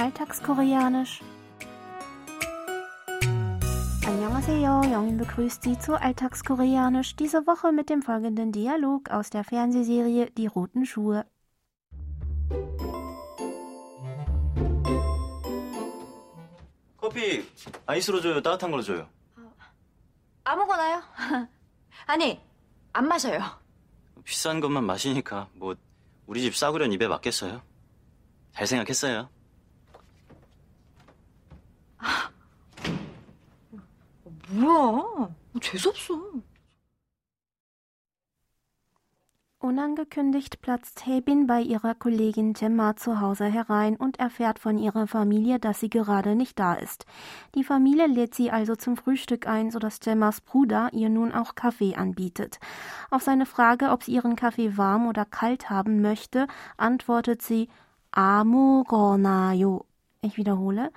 Alltagskoreanisch. Annyeonghaseyo, Jongin begrüßt Sie zu Alltagskoreanisch, diese Woche mit dem folgenden Dialog aus der Fernsehserie Die roten Schuhe. 커피 아이스로 줘요? 따뜻한 걸로 줘요? 아무거나요? 아니, 안 마셔요. 비싼 것만 마시니까 뭐 우리 집 싸구려는 입에 맞겠어요? 잘 생각했어요. 뭐야? 재수없어. Unangekündigt platzt Hebin bei ihrer Kollegin Gemma zu Hause herein und erfährt von ihrer Familie, dass sie gerade nicht da ist. Die Familie lädt sie also zum Frühstück ein, sodass Gemmas Bruder ihr nun auch Kaffee anbietet. Auf seine Frage, ob sie ihren Kaffee warm oder kalt haben möchte, antwortet sie 아무거나요. Ich wiederhole.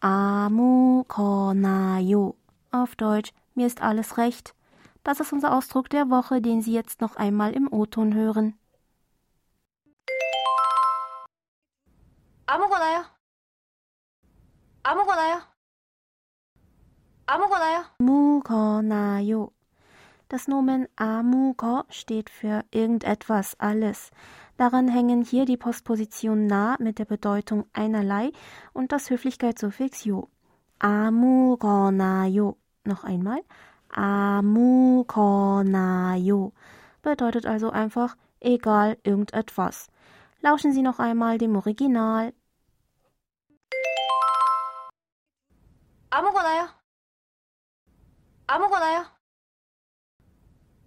아무거나요. Auf Deutsch, mir ist alles recht. Das ist unser Ausdruck der Woche, den Sie jetzt noch einmal im O-Ton hören. 아무거나요? 아무거나요? 아무거나요? 무거나요. Das Nomen amuko steht für irgendetwas, alles. Daran hängen hier die Postposition na mit der Bedeutung einerlei und das Höflichkeitssuffix yo. 아무거나요. Noch einmal. 아무거나요. Bedeutet also einfach egal irgendetwas. Lauschen Sie noch einmal dem Original. 아무거나요? 아무거나요?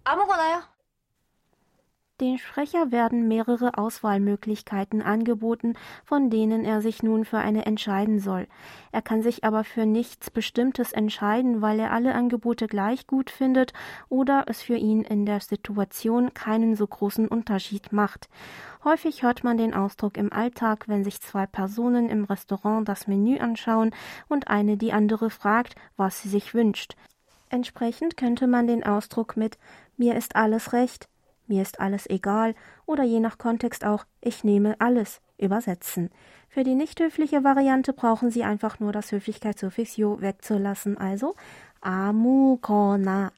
아무거나요? Den Sprecher werden mehrere Auswahlmöglichkeiten angeboten, von denen er sich nun für eine entscheiden soll. Er kann sich aber für nichts Bestimmtes entscheiden, weil er alle Angebote gleich gut findet oder es für ihn in der Situation keinen so großen Unterschied macht. Häufig hört man den Ausdruck im Alltag, wenn sich zwei Personen im Restaurant das Menü anschauen und eine die andere fragt, was sie sich wünscht. Entsprechend könnte man den Ausdruck mit mir ist alles recht mir ist alles egal oder je nach Kontext auch ich nehme alles übersetzen. Für die nicht höfliche Variante brauchen Sie einfach nur das Höflichkeitssuffix yo wegzulassen, also amukona.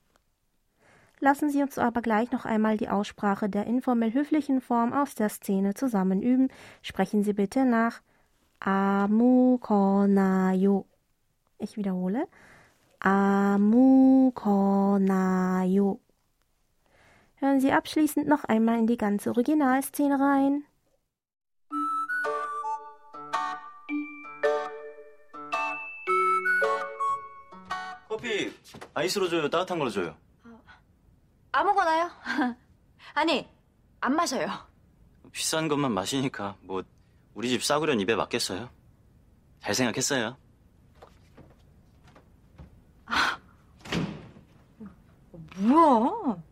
Lassen Sie uns aber gleich noch einmal die Aussprache der informell höflichen Form aus der Szene zusammen üben. Sprechen Sie bitte nach amukonayo. Ich wiederhole. amukonayo. Hören Sie abschließend noch einmal in die ganze Originalszene rein. 커피 아이스로 줘요? 따뜻한 걸로 줘요? 아무거나요? 아니, 안 마셔요. 비싼 것만 마시니까 뭐 우리 집 싸구려는 입에 맞겠어요? 잘 생각했어요. 뭐야?